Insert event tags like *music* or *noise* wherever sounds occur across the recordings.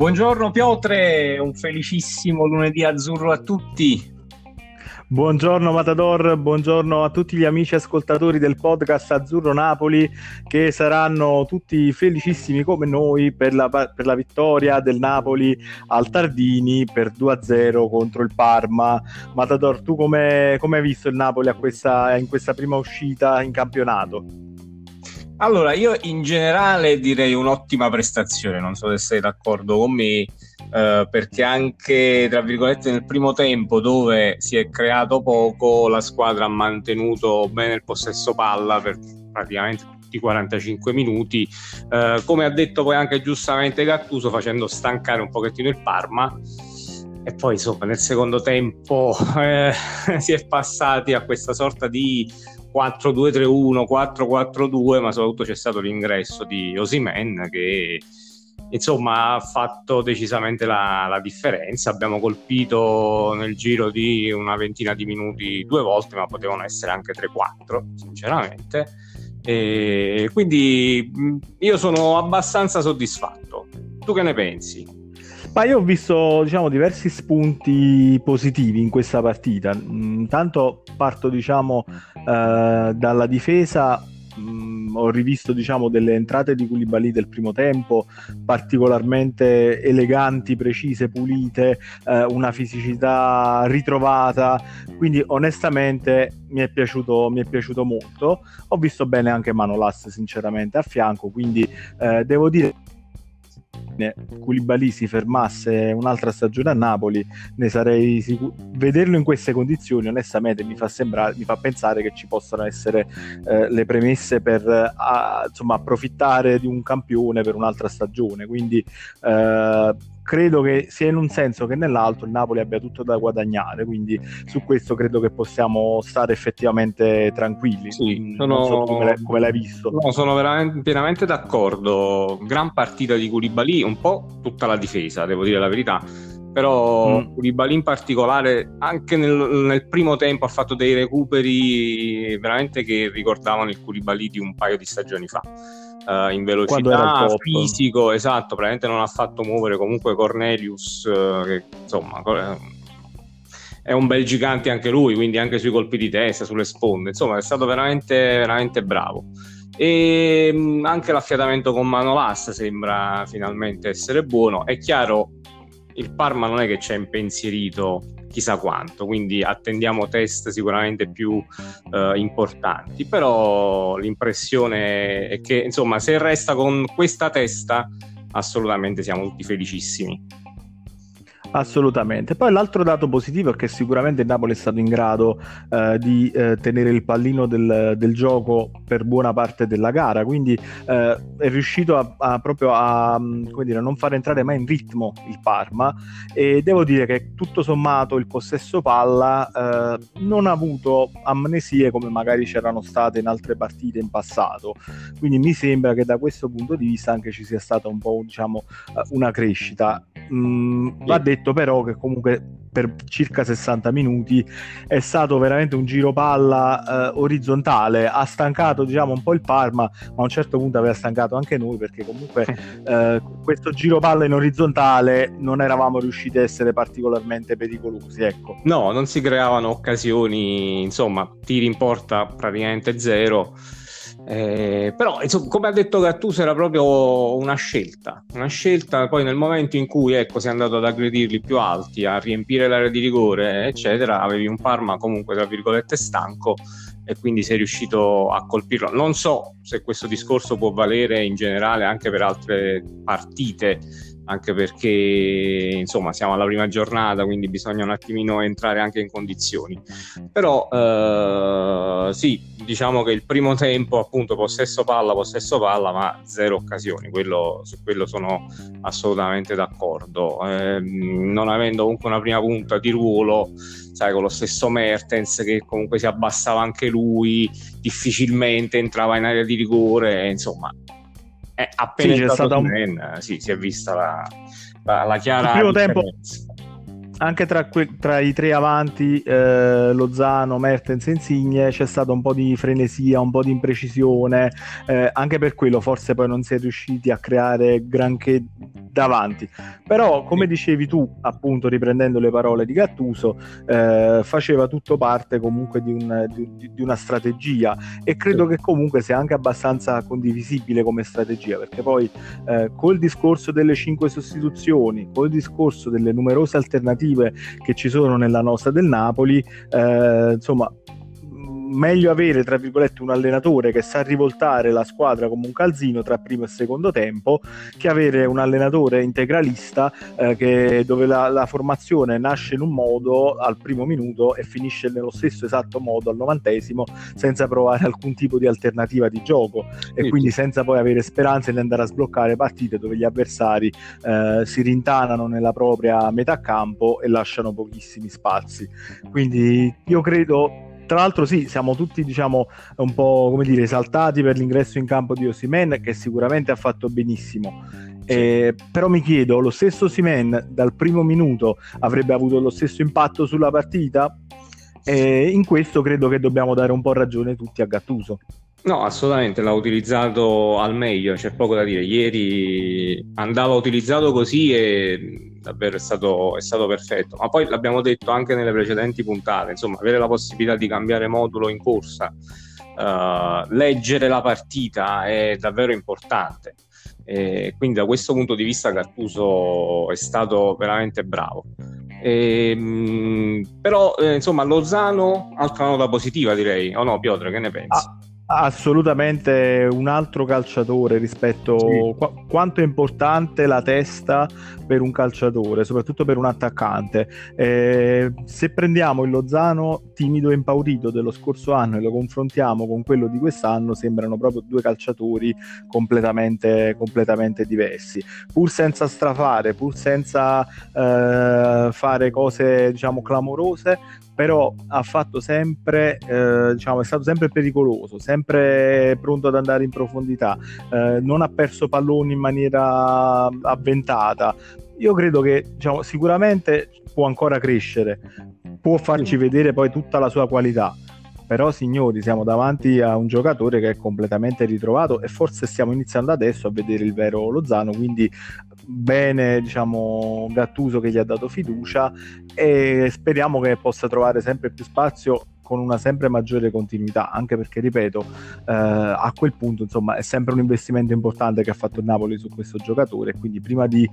Buongiorno Piotre, un felicissimo lunedì azzurro a tutti. Buongiorno Matador, buongiorno a tutti gli amici ascoltatori del podcast Azzurro Napoli che saranno tutti felicissimi come noi per la, per la vittoria del Napoli al Tardini per 2-0 contro il Parma. Matador, tu come hai visto il Napoli questa, in questa prima uscita in campionato? Allora, io in generale direi un'ottima prestazione, non so se sei d'accordo con me eh, perché anche tra virgolette nel primo tempo dove si è creato poco la squadra ha mantenuto bene il possesso palla per praticamente tutti i 45 minuti. Eh, come ha detto poi anche giustamente Gattuso facendo stancare un pochettino il Parma. E poi insomma nel secondo tempo *laughs* eh, si è passati a questa sorta di 4-2-3-1, 4-4-2 ma soprattutto c'è stato l'ingresso di Osimen che insomma ha fatto decisamente la, la, differenza. Abbiamo colpito nel giro di una ventina di minuti due volte, ma potevano essere anche 3-4, sinceramente. E quindi io sono abbastanza soddisfatto. Tu che ne pensi? Ma io ho visto diciamo, diversi spunti positivi in questa partita. Intanto parto diciamo, eh, dalla difesa mh, mm, ho rivisto diciamo, delle entrate di Koulibaly del primo tempo particolarmente eleganti, precise, pulite, eh, una fisicità ritrovata, quindi onestamente mi è, piaciuto, mi è piaciuto molto. Ho visto bene anche Manolas sinceramente a fianco, quindi eh, devo dire Koulibaly si fermasse un'altra stagione a Napoli, ne sarei sicuro. Vederlo in queste condizioni, onestamente, mi fa, sembrare, mi fa pensare che ci possano essere eh, le premesse per a, insomma, approfittare di un campione per un'altra stagione. Quindi eh, credo che sia in un senso che nell'altro il Napoli abbia tutto da guadagnare, quindi su questo credo che possiamo stare effettivamente tranquilli. Sì, sono... so come, l'hai, come, l'hai, visto. No, sono veramente, pienamente d'accordo. Gran partita di Koulibaly, un po' tutta la difesa, devo dire la verità. Però mm. Koulibaly in particolare, anche nel, nel, primo tempo, ha fatto dei recuperi veramente che ricordavano il Koulibaly di un paio di stagioni fa uh, in velocità, fisico, esatto, probabilmente non ha fatto muovere comunque Cornelius, uh, che insomma eh, è un bel gigante anche lui, quindi anche sui colpi di testa, sulle sponde, insomma è stato veramente, veramente bravo. E mh, anche l'affiatamento con Manolas sembra finalmente essere buono. È chiaro, il Parma non è che ci ha impensierito chissà quanto, quindi attendiamo test sicuramente più eh, importanti, però l'impressione è che insomma se resta con questa testa assolutamente siamo tutti felicissimi. Assolutamente. Poi l'altro dato positivo è che sicuramente il Napoli è stato in grado eh, di eh, tenere il pallino del, del, gioco per buona parte della gara, quindi eh, è riuscito a, a proprio a, dire, non far entrare mai in ritmo il Parma e devo dire che tutto sommato il possesso palla eh, non ha avuto amnesie come magari c'erano state in altre partite in passato, quindi mi sembra che da questo punto di vista anche ci sia stata un po' diciamo, eh, una crescita. Mm, va detto detto però che comunque per circa 60 minuti è stato veramente un giro palla eh, orizzontale, ha stancato diciamo un po' il Parma, ma a un certo punto aveva stancato anche noi perché comunque eh, questo giro palla in orizzontale non eravamo riusciti a essere particolarmente pericolosi, ecco. No, non si creavano occasioni, insomma, tiri in porta praticamente zero eh, però, insomma, come ha detto Gattuso, era proprio una scelta. Una scelta poi nel momento in cui ecco, sei andato ad aggredirli più alti, a riempire l'area di rigore, eccetera, avevi un Parma comunque, tra virgolette, stanco e quindi sei riuscito a colpirlo. Non so se questo discorso può valere in generale anche per altre partite anche perché insomma siamo alla prima giornata, quindi bisogna un attimino entrare anche in condizioni. Però eh, sì, diciamo che il primo tempo appunto possesso palla, possesso palla, ma zero occasioni, quello, su quello sono assolutamente d'accordo. Eh, non avendo comunque una prima punta di ruolo, sai, con lo stesso Mertens che comunque si abbassava anche lui, difficilmente entrava in area di rigore, insomma appena sì, c'è stata un... Man, sì, si è vista la, la, la chiara il primo tempo anche tra, que- tra, i tre avanti, eh, Lozano, Mertens e Insigne, c'è stata un po' di frenesia, un po' di imprecisione, eh, anche per quello forse poi non si è riusciti a creare granché davanti. Però, come dicevi tu, appunto, riprendendo le parole di Gattuso, eh, faceva tutto parte comunque di, un, di, di, una strategia e credo che comunque sia anche abbastanza condivisibile come strategia, perché poi eh, col discorso delle cinque sostituzioni, col discorso delle numerose alternative che ci sono nella nostra del Napoli, eh, insomma, meglio avere, tra virgolette, un allenatore che sa rivoltare la squadra come un calzino tra primo e secondo tempo, che avere un allenatore integralista eh, che, dove la, la, formazione nasce in un modo al primo minuto e finisce nello stesso esatto modo al novantesimo, senza provare alcun tipo di alternativa di gioco e sì. quindi senza poi avere speranze di andare a sbloccare partite dove gli avversari eh, si rintanano nella propria metà campo e lasciano pochissimi spazi. Quindi io credo tra l'altro sì, siamo tutti diciamo un po' come dire esaltati per l'ingresso in campo di Osimen che sicuramente ha fatto benissimo. Eh, però mi chiedo, lo stesso Simen dal primo minuto avrebbe avuto lo stesso impatto sulla partita? E in questo credo che dobbiamo dare un po' ragione tutti a Gattuso. No, assolutamente, l'ha utilizzato al meglio, c'è poco da dire. Ieri andava utilizzato così e davvero è stato, è stato perfetto. Ma poi l'abbiamo detto anche nelle precedenti puntate, insomma, avere la possibilità di cambiare modulo in corsa, uh, leggere la partita è davvero importante. E quindi da questo punto di vista Gattuso è stato veramente bravo. E, ehm, però eh, insomma Lozano altra nota positiva direi o no Piotr che ne pensi? Ah assolutamente un altro calciatore rispetto sì. qu- quanto è importante la testa per un calciatore, soprattutto per un attaccante. Eh, se prendiamo il Lozano timido e impaurito dello scorso anno e lo confrontiamo con quello di quest'anno, sembrano proprio due calciatori completamente, completamente diversi. Pur senza strafare, pur senza eh, fare cose diciamo clamorose, però ha fatto sempre, eh, diciamo, è stato sempre pericoloso, sempre pronto ad andare in profondità, eh, non ha perso palloni in maniera avventata. Io credo che diciamo, sicuramente può ancora crescere, può farci vedere poi tutta la sua qualità però signori siamo davanti a un giocatore che è completamente ritrovato e forse stiamo iniziando adesso a vedere il vero Lozano quindi bene diciamo Gattuso che gli ha dato fiducia e speriamo che possa trovare sempre più spazio con una sempre maggiore continuità, anche perché, ripeto, eh, a quel punto insomma, è sempre un investimento importante che ha fatto il Napoli su questo giocatore, quindi prima di,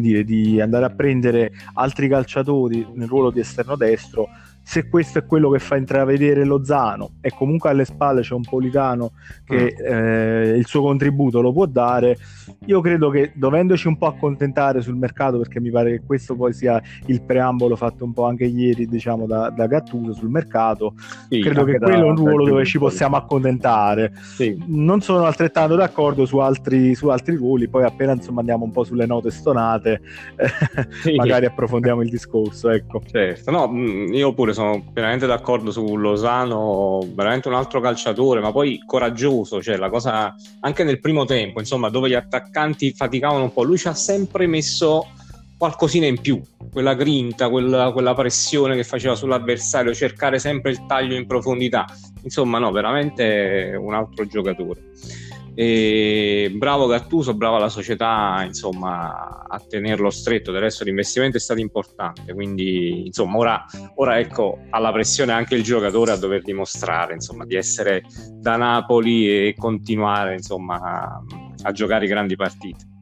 dire, di andare a prendere altri calciatori nel ruolo di esterno destro, se questo è quello che fa intravedere Lozano e comunque alle spalle c'è un Politano che mm. eh, il suo contributo lo può dare, io credo che dovendoci un po' accontentare sul mercato, perché mi pare che questo poi sia il preambolo fatto un po' anche ieri diciamo da, da Gattuso sul mercato, sì, credo che quello è un ruolo dove ci possiamo accontentare. Sì. Non sono altrettanto d'accordo su altri, su altri ruoli, poi appena insomma andiamo un po' sulle note stonate, *laughs* sì. magari approfondiamo il discorso. Ecco. Certo, no, mm, io pure sono veramente d'accordo su Lozano, veramente un altro calciatore, ma poi coraggioso, cioè la cosa anche nel primo tempo, insomma, dove gli attaccanti faticavano un po', lui ci ha sempre messo qualcosina in più, quella grinta, quella, quella pressione che faceva sull'avversario, cercare sempre il taglio in profondità. Insomma, no, veramente un altro giocatore. E bravo Gattuso, brava la società insomma, a tenerlo stretto. Del resto l'investimento è stato importante, quindi insomma, ora, ora ecco, ha la pressione anche il giocatore a dover dimostrare insomma, di essere da Napoli e continuare insomma, a, a giocare grandi partite.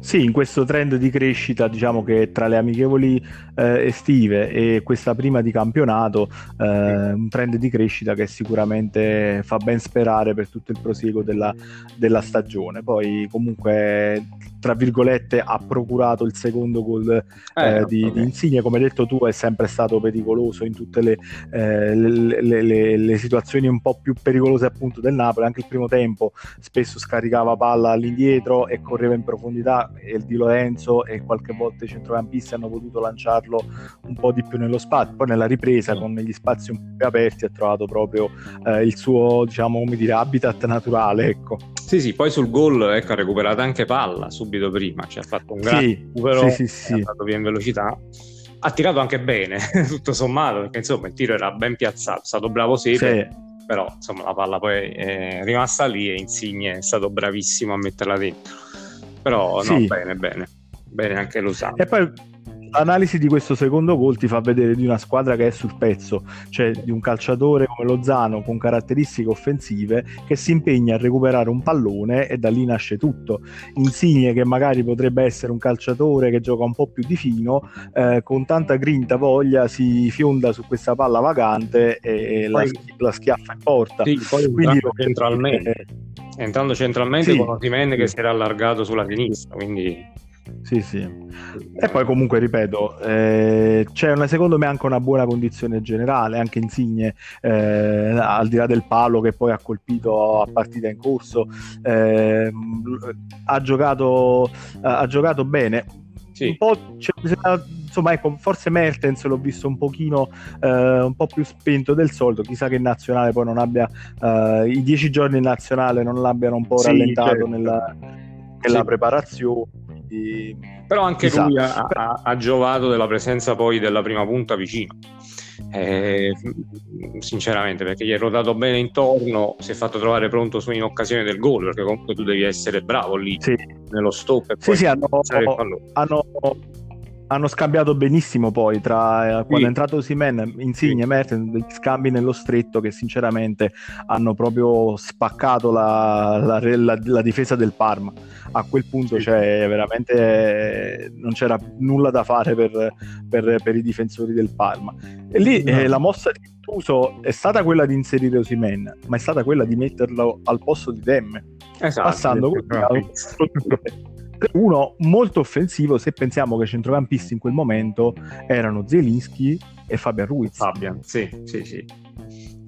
Sì, in questo trend di crescita, diciamo che tra le amichevoli eh, estive e questa prima di campionato, eh, un trend di crescita che sicuramente fa ben sperare per tutto il proseguo della, della stagione. Poi comunque tra virgolette ha procurato il secondo gol eh, eh, di, di, Insigne. Come hai detto tu è sempre stato pericoloso in tutte le, eh, le, le, le, situazioni un po' più pericolose appunto del Napoli. Anche il primo tempo spesso scaricava palla all'indietro e correva in profondità e il Di Lorenzo e qualche volta i centrocampisti hanno potuto lanciarlo un po' di più nello spazio. Poi nella ripresa con gli spazi un po' più aperti ha trovato proprio eh, il suo diciamo come dire habitat naturale ecco. Sì, sì, poi sul gol ecco, ha recuperato anche palla subito prima, ci ha fatto un grande sì, recupero, sì, sì, sì. è andato via in velocità. Ha tirato anche bene, *laughs* tutto sommato, perché insomma il tiro era ben piazzato, è stato bravo Sepe, sì. però insomma la palla poi è rimasta lì e Insigne è stato bravissimo a metterla dentro. Però sì. no, bene, bene. Bene anche lo sa. E poi l'analisi di questo secondo gol ti fa vedere di una squadra che è sul pezzo, cioè di un calciatore come Lozano con caratteristiche offensive che si impegna a recuperare un pallone e da lì nasce tutto. Insigne che magari potrebbe essere un calciatore che gioca un po' più di fino, eh, con tanta grinta voglia si fionda su questa palla vagante e poi, la, la, schiaffa in porta. Sì, poi quindi centralmente. Eh, entrando centralmente sì, con Osimene che si era allargato sulla sinistra, quindi sì, sì. E poi comunque, ripeto, eh, c'è una, secondo me anche una buona condizione generale, anche Insigne, eh, al di là del palo che poi ha colpito a partita in corso, eh, ha, giocato, ha giocato bene. Sì. Un po' insomma, ecco, forse Mertens l'ho visto un pochino eh, un po' più spento del solito. Chissà che in nazionale poi non abbia eh, i dieci giorni in nazionale non l'abbiano un po' sì, rallentato certo. nella, nella sì. preparazione. Quindi, Però anche chissà. lui ha, ha, ha, giovato della presenza poi della prima punta vicino. Eh, sinceramente, perché gli è rotato bene intorno, si è fatto trovare pronto su in occasione del gol, perché comunque tu devi essere bravo lì sì. nello stop. E sì, sì, hanno, hanno, hanno scambiato benissimo poi tra eh, quando sì. è entrato Simen, Insigne e Mertens, degli scambi nello stretto che sinceramente hanno proprio spaccato la, la, la, la difesa del Parma. A quel punto sì. cioè, veramente non c'era nulla da fare per, per, per i difensori del Parma. E lì no. eh, la mossa di Tuso è stata quella di inserire Osimen, ma è stata quella di metterlo al posto di Demme. Esatto, passando uno molto offensivo se pensiamo che i centrocampisti in quel momento erano Zelinski e Fabian Ruiz. Fabian, sì, sì, sì.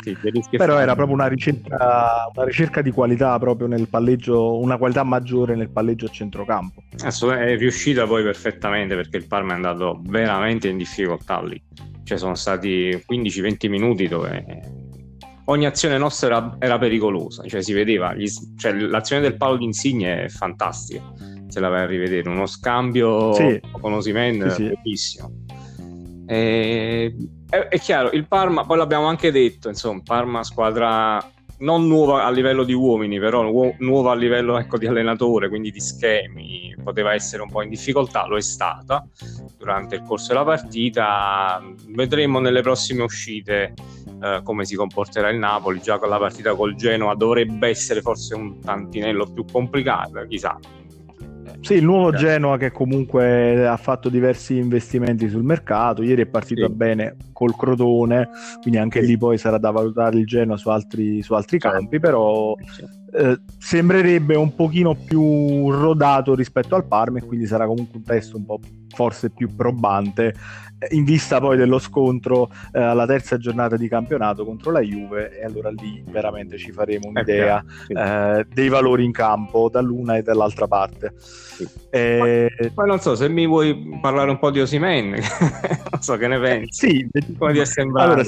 sì Però era proprio una ricerca, una ricerca, di qualità proprio nel palleggio, una qualità maggiore nel palleggio a centrocampo. È riuscita poi perfettamente perché il Parma è andato veramente in difficoltà lì. Cioè sono stati 15-20 minuti dove ogni azione nostra era, era pericolosa, cioè si vedeva, gli, cioè, l'azione del palo di Insigne è fantastica se la vai a rivedere, uno scambio sì. con Osimen sì, bellissimo. E, è, è, chiaro, il Parma, poi l'abbiamo anche detto, insomma, Parma squadra non nuova a livello di uomini, però nu- nuova a livello ecco, di allenatore, quindi di schemi, poteva essere un po' in difficoltà, lo è stata durante il corso della partita. Vedremo nelle prossime uscite eh, come si comporterà il Napoli. Già con la partita col Genoa dovrebbe essere forse un tantinello più complicata, chissà, sì, il nuovo Genoa che comunque ha fatto diversi investimenti sul mercato, ieri è partito sì. bene col Crotone, quindi anche sì. lì poi sarà da valutare il Genoa su altri, su altri campi, però eh, sembrerebbe un pochino più rodato rispetto al Parma e quindi sarà comunque un testo un po' forse più probante in vista poi dello scontro eh, alla terza giornata di campionato contro la Juve e allora lì veramente ci faremo un'idea eh, dei valori in campo dall'una e dall'altra parte. Sì. E... Poi, poi, non so se mi vuoi parlare un po' di Osimen, *laughs* non so che ne pensi. Sì, come ti è sembrato. Allora,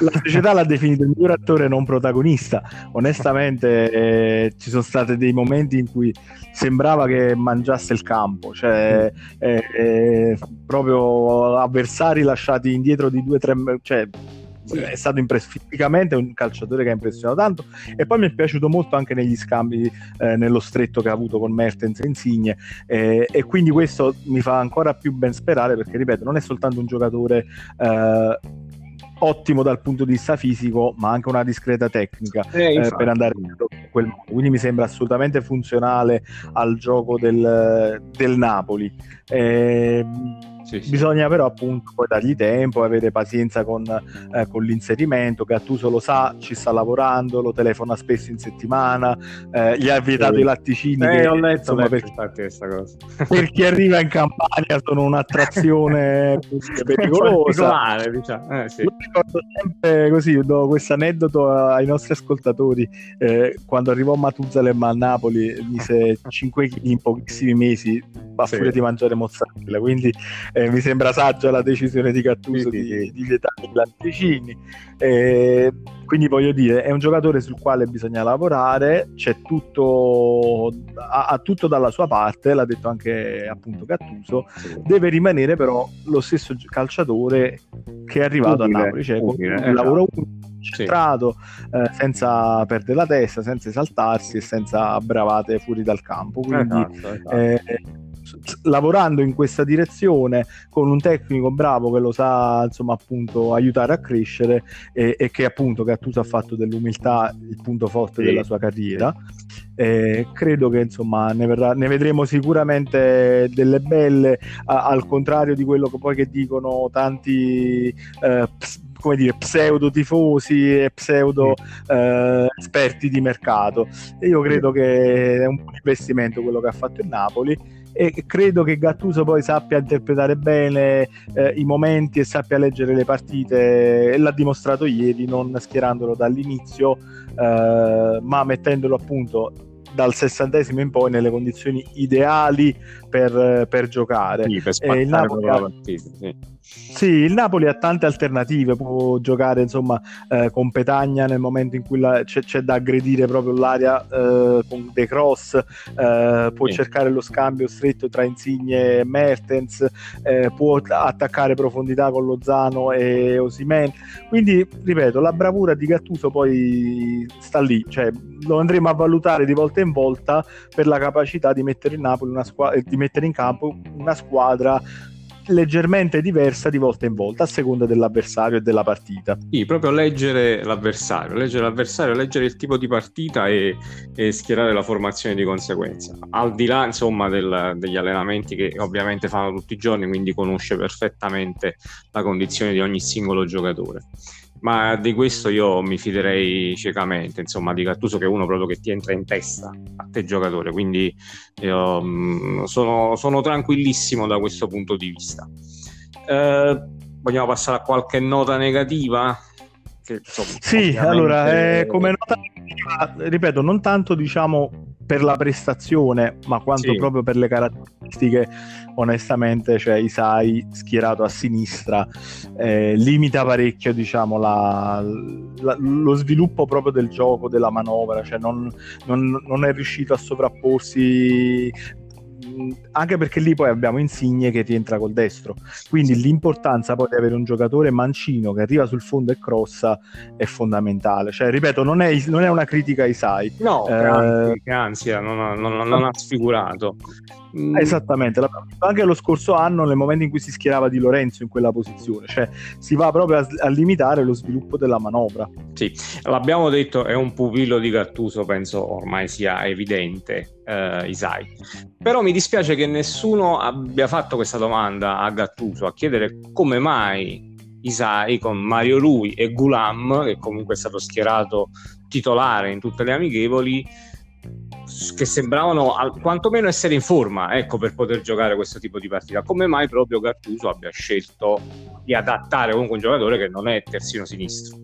la società l'ha definito il miglior attore non protagonista. Onestamente, eh, ci sono stati dei momenti in cui sembrava che mangiasse il campo, cioè eh, eh, proprio avversari lasciati indietro di due o tre. Cioè, è stato fisicamente un calciatore che ha impressionato tanto e poi mi è piaciuto molto anche negli scambi eh, nello stretto che ha avuto con Mertens e Insigne eh, e quindi questo mi fa ancora più ben sperare perché ripeto non è soltanto un giocatore eh, ottimo dal punto di vista fisico, ma anche una discreta tecnica eh, eh, per andare in quel modo. Quindi mi sembra assolutamente funzionale al gioco del, del Napoli. Eh, sì, sì. Bisogna però appunto poi dargli tempo, avere pazienza con, eh, con, l'inserimento. Gattuso lo sa, ci sta lavorando, lo telefona spesso in settimana, eh, gli ha vietato sì. i latticini. Eh, che, ho letto, insomma, per, questa cosa. per chi arriva in campagna sono un'attrazione *laughs* pericolosa. Diciamo. Eh, sì. ricordo sempre così, do questo aneddoto ai nostri ascoltatori. Eh, quando arrivò Matuzalem a Napoli mise 5 kg in pochissimi mesi a furia di mangiare mozzarella, quindi eh, mi sembra saggia la decisione di Cattuso sì, di, di, vietare i latticini. Eh, quindi voglio dire, è un giocatore sul quale bisogna lavorare, c'è tutto, ha, ha, tutto dalla sua parte, l'ha detto anche appunto Gattuso, deve rimanere però lo stesso calciatore che è arrivato utile, a Napoli, cioè utile, un, un lavoro esatto. concentrato, sì. eh, senza perdere la testa, senza esaltarsi e senza bravate fuori dal campo. Quindi esatto, esatto. Eh, lavorando in questa direzione con un tecnico bravo che lo sa insomma appunto aiutare a crescere e, e che appunto Gattuso ha fatto dell'umiltà il punto forte sì. della sua carriera. Eh, credo che insomma ne, verrà, ne, vedremo sicuramente delle belle a, al contrario di quello che poi che dicono tanti eh, ps- come dire, pseudo tifosi e pseudo eh, esperti di mercato. E io credo che è un investimento quello che ha fatto il Napoli e credo che Gattuso poi sappia interpretare bene eh, i momenti e sappia leggere le partite e l'ha dimostrato ieri non schierandolo dall'inizio eh, ma mettendolo appunto dal sessantesimo in poi nelle condizioni ideali per, per giocare. Sì, per e il Napoli ha... partita, sì. Sì. il Napoli ha tante alternative, può giocare insomma eh, con Petagna nel momento in cui la... c'è, c'è, da aggredire proprio l'area eh, con De Cross, eh, può sì. cercare lo scambio stretto tra Insigne e Mertens, eh, può attaccare profondità con Lozano e Osimen. Quindi, ripeto, la bravura di Gattuso poi sta lì, cioè lo andremo a valutare di volta in volta per la capacità di mettere in Napoli una squadra di mettere in campo una squadra leggermente diversa di volta in volta a seconda dell'avversario e della partita. Sì, proprio leggere l'avversario, leggere l'avversario, leggere il tipo di partita e, e schierare la formazione di conseguenza. Al di là, insomma, del, degli allenamenti che ovviamente fanno tutti i giorni, quindi conosce perfettamente la condizione di ogni singolo giocatore ma di questo io mi fiderei ciecamente, insomma, di Gattuso che è uno proprio che ti entra in testa a te giocatore, quindi io, mm, sono, sono, tranquillissimo da questo punto di vista. Eh, vogliamo passare a qualche nota negativa? Che, insomma, sì, ovviamente... allora, eh, come nota negativa, ripeto, non tanto diciamo per la prestazione, ma quanto sì. proprio per le caratteristiche, onestamente, cioè Isai schierato a sinistra eh, limita parecchio, diciamo, la, la, lo sviluppo proprio del gioco, della manovra, cioè non, non, non è riuscito a sovrapporsi anche perché lì poi abbiamo Insigne che rientra col destro. Quindi l'importanza poi di avere un giocatore mancino che arriva sul fondo e crossa è fondamentale. Cioè ripeto non è, non è una critica ai Sai. No eh, che ansia non, ha, non, non ha sfigurato. Mm. Esattamente, anche lo scorso anno nel momento in cui si schierava Di Lorenzo in quella posizione, cioè si va proprio a, a limitare lo sviluppo della manovra. Sì, l'abbiamo detto, è un pupillo di Gattuso, penso ormai sia evidente, eh, Isai. Però mi dispiace che nessuno abbia fatto questa domanda a Gattuso, a chiedere come mai Isai con Mario Rui e Gulam, che comunque è stato schierato titolare in tutte le amichevoli, che sembravano al, quantomeno essere in forma ecco, per poter giocare questo tipo di partita. Come mai proprio Gattuso abbia scelto di adattare comunque un giocatore che non è terzino sinistro?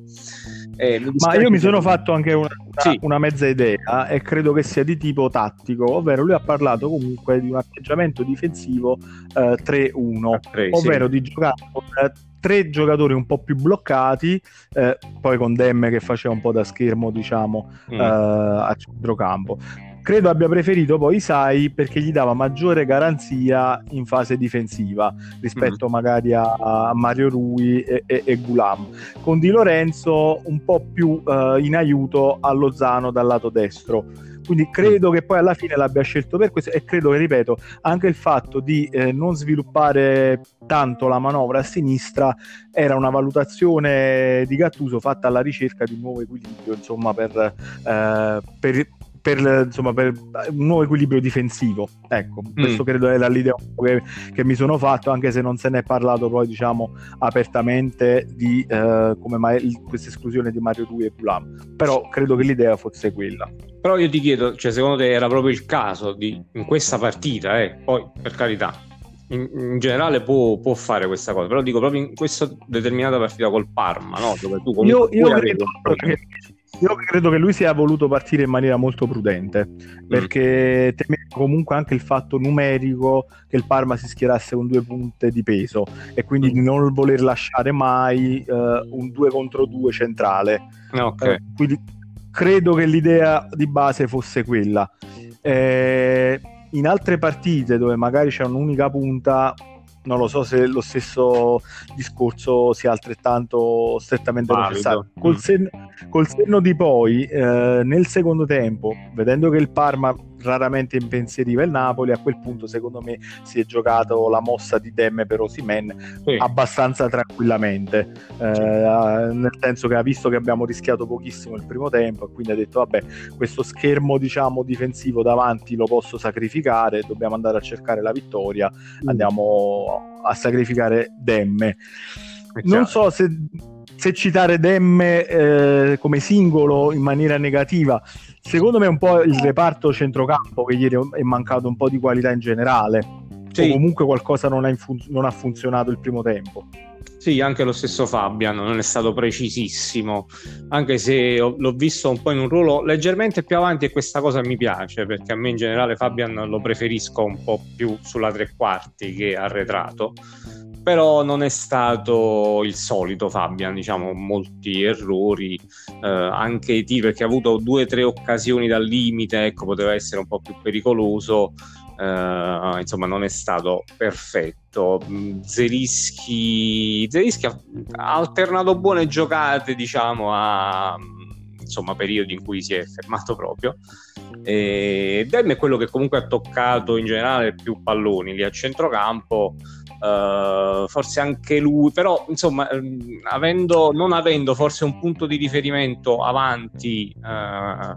Eh, Ma io mi sono fatto anche una, una, sì. una, mezza idea e credo che sia di tipo tattico, ovvero lui ha parlato comunque di un atteggiamento difensivo eh, 3-1, 3, ovvero sì. di giocare con eh, tre giocatori un po' più bloccati, eh, poi con Demme che faceva un po' da schermo, diciamo, mm. eh, a centrocampo credo abbia preferito poi Isai perché gli dava maggiore garanzia in fase difensiva rispetto mm. magari a, a, Mario Rui e, e, e, Gulam con Di Lorenzo un po' più uh, in aiuto a Lozano dal lato destro quindi credo mm. che poi alla fine l'abbia scelto per questo e credo che, ripeto, anche il fatto di eh, non sviluppare tanto la manovra a sinistra era una valutazione di Gattuso fatta alla ricerca di un nuovo equilibrio, insomma, per, eh, per per, insomma, per un nuovo equilibrio difensivo. Ecco, mm. questo credo è l'idea che, che, mi sono fatto, anche se non se ne è parlato poi, diciamo, apertamente di eh, come mai questa esclusione di Mario Rui e Pulam. Però credo che l'idea fosse quella. Però io ti chiedo, cioè, secondo te era proprio il caso di, in questa partita, eh, poi per carità, in, in, generale può, può, fare questa cosa, però dico proprio in questa determinata partita col Parma, no? dove tu comunque io, io credo che, io credo che lui sia voluto partire in maniera molto prudente mm. perché temeva comunque anche il fatto numerico che il Parma si schierasse con due punte di peso e quindi mm. di non voler lasciare mai uh, un 2 contro 2 centrale. Okay. Uh, quindi credo che l'idea di base fosse quella. Eh, in altre partite dove magari c'è un'unica punta non lo so se lo stesso discorso sia altrettanto strettamente Valido. necessario. Col, mm. sen- col, senno di poi, eh, nel secondo tempo, vedendo che il Parma raramente impensieriva il Napoli, a quel punto secondo me si è giocato la mossa di Demme per Osimen sì. abbastanza tranquillamente, eh, sì. nel senso che ha visto che abbiamo rischiato pochissimo il primo tempo e quindi ha detto vabbè questo schermo diciamo difensivo davanti lo posso sacrificare, dobbiamo andare a cercare la vittoria, mm. andiamo a sacrificare Demme. Non so se se citare Demme eh, come singolo in maniera negativa, secondo me è un po' il reparto centrocampo che ieri è mancato un po' di qualità in generale. Sì. O comunque qualcosa non ha, infun- non ha funzionato il primo tempo. Sì, anche lo stesso Fabian non è stato precisissimo, anche se ho, l'ho visto un po' in un ruolo leggermente più avanti e questa cosa mi piace perché a me in generale Fabian lo preferisco un po' più sulla tre quarti che arretrato però non è stato il solito Fabian, diciamo, molti errori, eh, anche i tiri perché ha avuto due o tre occasioni dal limite, ecco, poteva essere un po' più pericoloso, eh, insomma non è stato perfetto. Zerischi, Zerischi ha alternato buone giocate, diciamo, a insomma, periodi in cui si è fermato proprio. E Dem è quello che comunque ha toccato in generale più palloni lì a centrocampo Uh, forse anche lui, però insomma, ehm, avendo, non avendo forse un punto di riferimento avanti, uh, ha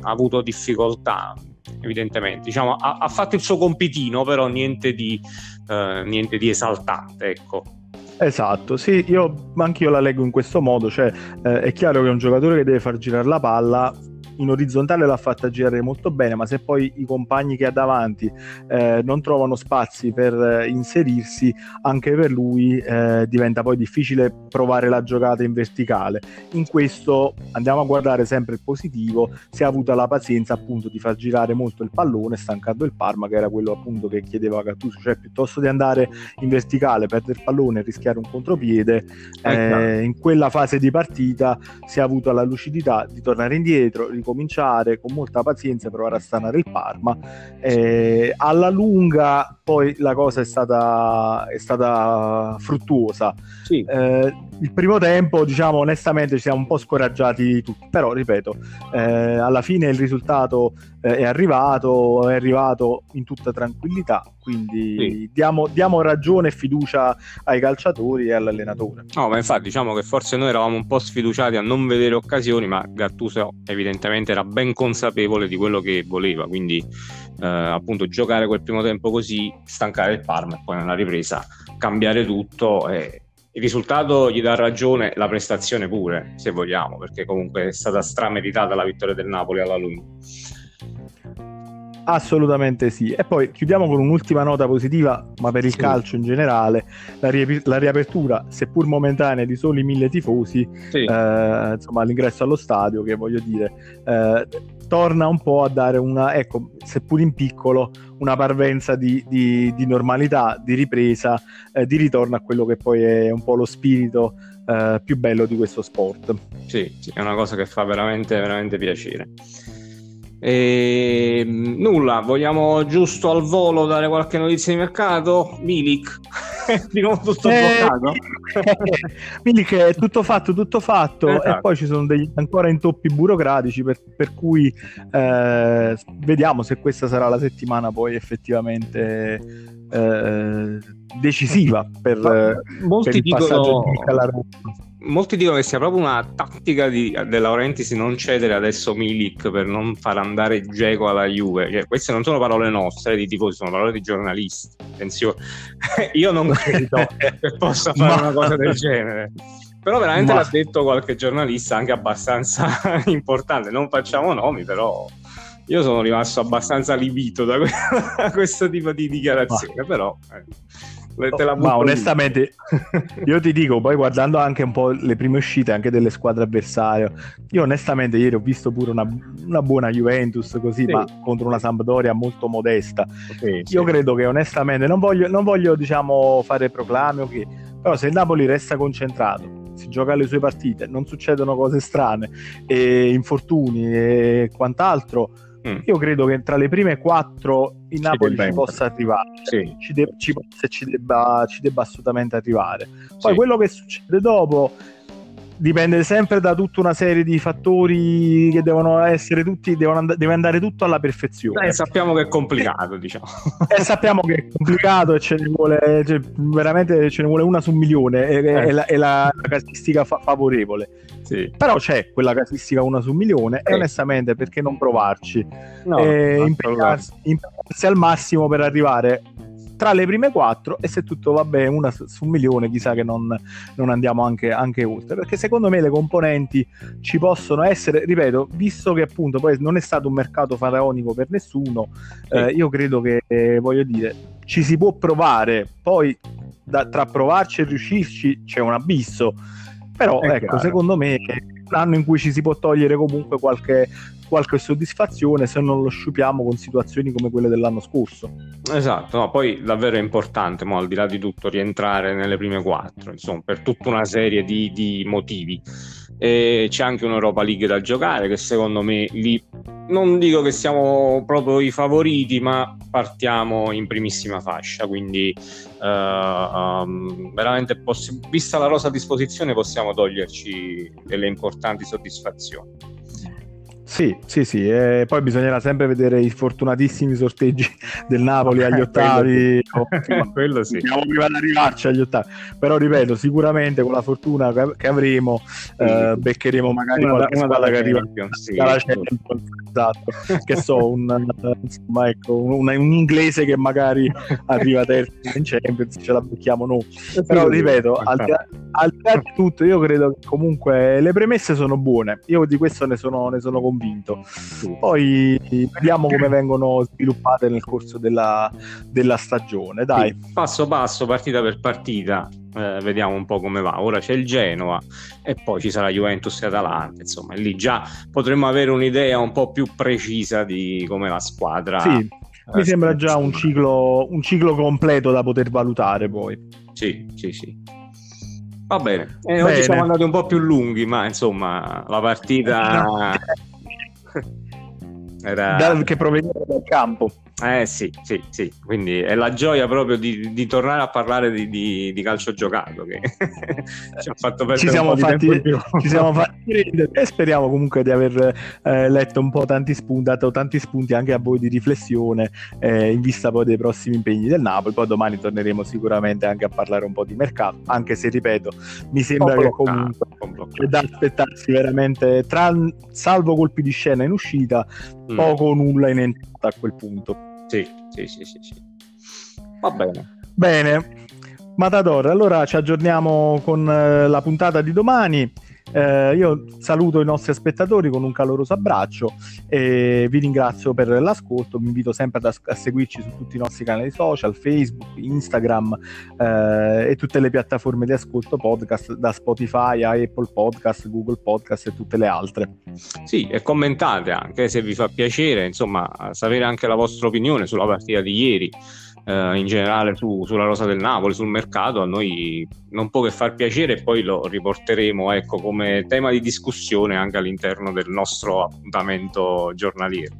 avuto difficoltà. Evidentemente, diciamo, ha, ha, fatto il suo compitino, però niente di, uh, niente di esaltante. Ecco. Esatto, sì, io anche io la leggo in questo modo, cioè eh, è chiaro che un giocatore che deve far girare la palla in orizzontale l'ha fatta girare molto bene, ma se poi i compagni che ha davanti eh, non trovano spazi per eh, inserirsi, anche per lui eh, diventa poi difficile provare la giocata in verticale. In questo andiamo a guardare sempre il positivo, si è avuta la pazienza appunto di far girare molto il pallone, stancando il Parma, che era quello appunto che chiedeva Gattuso, cioè piuttosto di andare in verticale, perdere il pallone e rischiare un contropiede, eh, in quella fase di partita si è avuta la lucidità di tornare indietro, ricominciare con molta pazienza provare a stanare il Parma. Eh, alla lunga poi la cosa è stata, è stata fruttuosa sì. eh, il primo tempo diciamo onestamente ci siamo un po' scoraggiati tutti però ripeto eh, alla fine il risultato eh, è arrivato è arrivato in tutta tranquillità quindi sì. diamo, diamo, ragione e fiducia ai calciatori e all'allenatore. No, ma infatti diciamo che forse noi eravamo un po' sfiduciati a non vedere occasioni, ma Gattuso evidentemente era ben consapevole di quello che voleva, quindi eh, appunto giocare quel primo tempo così, stancare il Parma e poi nella ripresa cambiare tutto e il risultato gli dà ragione, la prestazione pure, se vogliamo, perché comunque è stata strameritata la vittoria del Napoli alla lunga. Assolutamente sì. E poi chiudiamo con un'ultima nota positiva, ma per il sì. calcio in generale, la, ri- la, riapertura, seppur momentanea, di soli mille tifosi, sì. eh, insomma, all'ingresso allo stadio, che voglio dire, eh, torna un po' a dare una, ecco, seppur in piccolo, una parvenza di, di, di normalità, di ripresa, eh, di ritorno a quello che poi è un po' lo spirito eh, più bello di questo sport. Sì, sì, è una cosa che fa veramente, veramente piacere. E, ehm, nulla, vogliamo giusto al volo dare qualche notizia di mercato? Milik, *laughs* di nuovo tutto eh, bloccato. *laughs* Milik è tutto fatto, tutto fatto, esatto. e poi ci sono degli ancora intoppi burocratici, per, per cui eh, vediamo se questa sarà la settimana poi effettivamente eh, decisiva per, molti per il dicono... passaggio di Milik molti dicono che sia proprio una tattica di, De Laurentiis non cedere adesso Milik per non far andare Geco alla Juve. Cioè, queste non sono parole nostre di tifosi, sono parole di giornalisti. Attenzione, *laughs* io non credo che possa fare Ma... una cosa del genere. Però veramente Ma... l'ha detto qualche giornalista anche abbastanza *laughs* importante. Non facciamo nomi, però io sono rimasto abbastanza libito da, *laughs* questo tipo di dichiarazione. Ma... Però... Eh ma onestamente io ti dico poi guardando anche un po' le prime uscite anche delle squadre avversarie io onestamente ieri ho visto pure una, una buona Juventus così sì. ma contro una Sampdoria molto modesta sì, io sì. credo che onestamente non voglio, non voglio diciamo fare proclami okay, però se il Napoli resta concentrato si gioca le sue partite non succedono cose strane e infortuni e quant'altro mm. io credo che tra le prime quattro il Napoli ci possa arrivare, sì. ci, de- ci, ci, debba, ci debba assolutamente arrivare. Poi sì. quello che succede dopo dipende sempre da tutta una serie di fattori che devono essere tutti, devono and- deve andare tutto alla perfezione. Eh, sappiamo che è complicato, diciamo. Eh, sappiamo che è complicato e ce ne vuole, cioè, veramente ce ne vuole una su un milione, è, eh. è, la, è la, casistica fa- favorevole. Sì. Però c'è quella casistica una su un milione e onestamente perché non provarci? No, e impegnarsi, impegnarsi al massimo per arrivare tra le prime quattro e se tutto va bene una su un milione chissà che non, non andiamo anche, anche, oltre perché secondo me le componenti ci possono essere ripeto visto che appunto poi non è stato un mercato faraonico per nessuno sì. eh, io credo che eh, voglio dire ci si può provare poi da, tra provarci e riuscirci c'è un abisso però è ecco chiaro. secondo me un anno in cui ci si può togliere comunque qualche qualche soddisfazione se non lo sciupiamo con situazioni come quelle dell'anno scorso. Esatto, no, poi davvero è importante, mo, al di là di tutto, rientrare nelle prime quattro, insomma, per tutta una serie di, di motivi. E c'è anche un'Europa League da giocare che secondo me lì non dico che siamo proprio i favoriti, ma partiamo in primissima fascia, quindi uh, um, veramente poss- vista la rosa a disposizione possiamo toglierci delle importanti soddisfazioni. Sì, sì, sì, e poi bisognerà sempre vedere i fortunatissimi sorteggi del Napoli agli *laughs* ottavi. *laughs* *laughs* quello sì. Siamo prima di arrivarci agli ottavi. Però ripeto, sicuramente con la fortuna che avremo eh, beccheremo magari una, qualche una squadra che arriva sì, dalla Champions, esatto. che so, un, insomma, ecco, un, un, inglese che magari arriva terzo in Champions, ce la becchiamo noi. Però ripeto, al di, là, al di là di *laughs* tutto, io credo che comunque le premesse sono buone. Io di questo ne sono, ne sono convinto. Poi vediamo come vengono sviluppate nel corso della, della stagione. Dai. Sì, passo passo, partita per partita. Eh, vediamo un po' come va. Ora c'è il Genoa e poi ci sarà Juventus e Atalanta. Insomma, lì già potremmo avere un'idea un po' più precisa di come la squadra. Sì, mi sembra già un ciclo, un ciclo completo da poter valutare poi. Sì, sì, sì. Va bene. Eh, bene. Oggi siamo andati un po' più lunghi, ma insomma, la partita. *laughs* *laughs* Era... Da, che proveniva dal campo. Eh sì, sì, sì, quindi è la gioia proprio di, di tornare a parlare di, di, di calcio giocato che *laughs* ci ha fatto perdere ci siamo fatti, ci siamo fatti e speriamo comunque di aver eh, letto un po' tanti spunti, dato tanti spunti anche a voi di riflessione eh, in vista poi dei prossimi impegni del Napoli, poi domani torneremo sicuramente anche a parlare un po' di mercato, anche se ripeto, mi sembra che comunque c'è da aspettarsi veramente, tra, salvo colpi di scena in uscita, mm. poco o nulla in entrata a quel punto. Sì, sì, sì, sì, sì. Va bene. Bene. Matador, allora ci aggiorniamo con eh, la puntata di domani. Eh, io saluto i nostri spettatori con un caloroso abbraccio e vi ringrazio per l'ascolto. Vi invito sempre a, a seguirci su tutti i nostri canali social, Facebook, Instagram eh, e tutte le piattaforme di ascolto podcast da Spotify a Apple Podcast, Google Podcast e tutte le altre. Sì, e commentate anche se vi fa piacere, insomma, sapere anche la vostra opinione sulla partita di ieri eh, in generale su, sulla rosa del Napoli, sul mercato, a noi non può che far piacere e poi lo riporteremo ecco, come tema di discussione anche all'interno del nostro appuntamento giornaliero.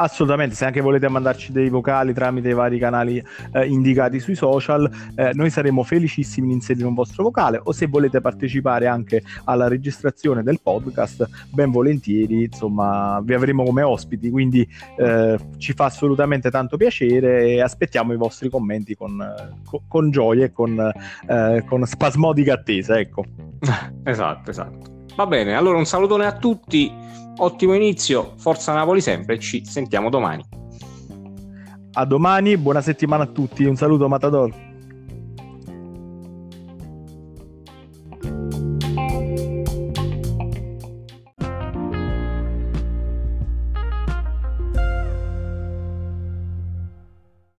Assolutamente, se anche volete mandarci dei vocali tramite i vari canali eh, indicati sui social, eh, noi saremo felicissimi di inserire un vostro vocale o se volete partecipare anche alla registrazione del podcast, ben volentieri, insomma, vi avremo come ospiti, quindi eh, ci fa assolutamente tanto piacere e aspettiamo i vostri commenti con, con, con gioia e con, eh, con spasmodica attesa, ecco. *laughs* esatto, esatto. Va bene, allora un salutone a tutti ottimo inizio, forza Napoli sempre, ci sentiamo domani. A domani, buona settimana a tutti, un saluto Matador.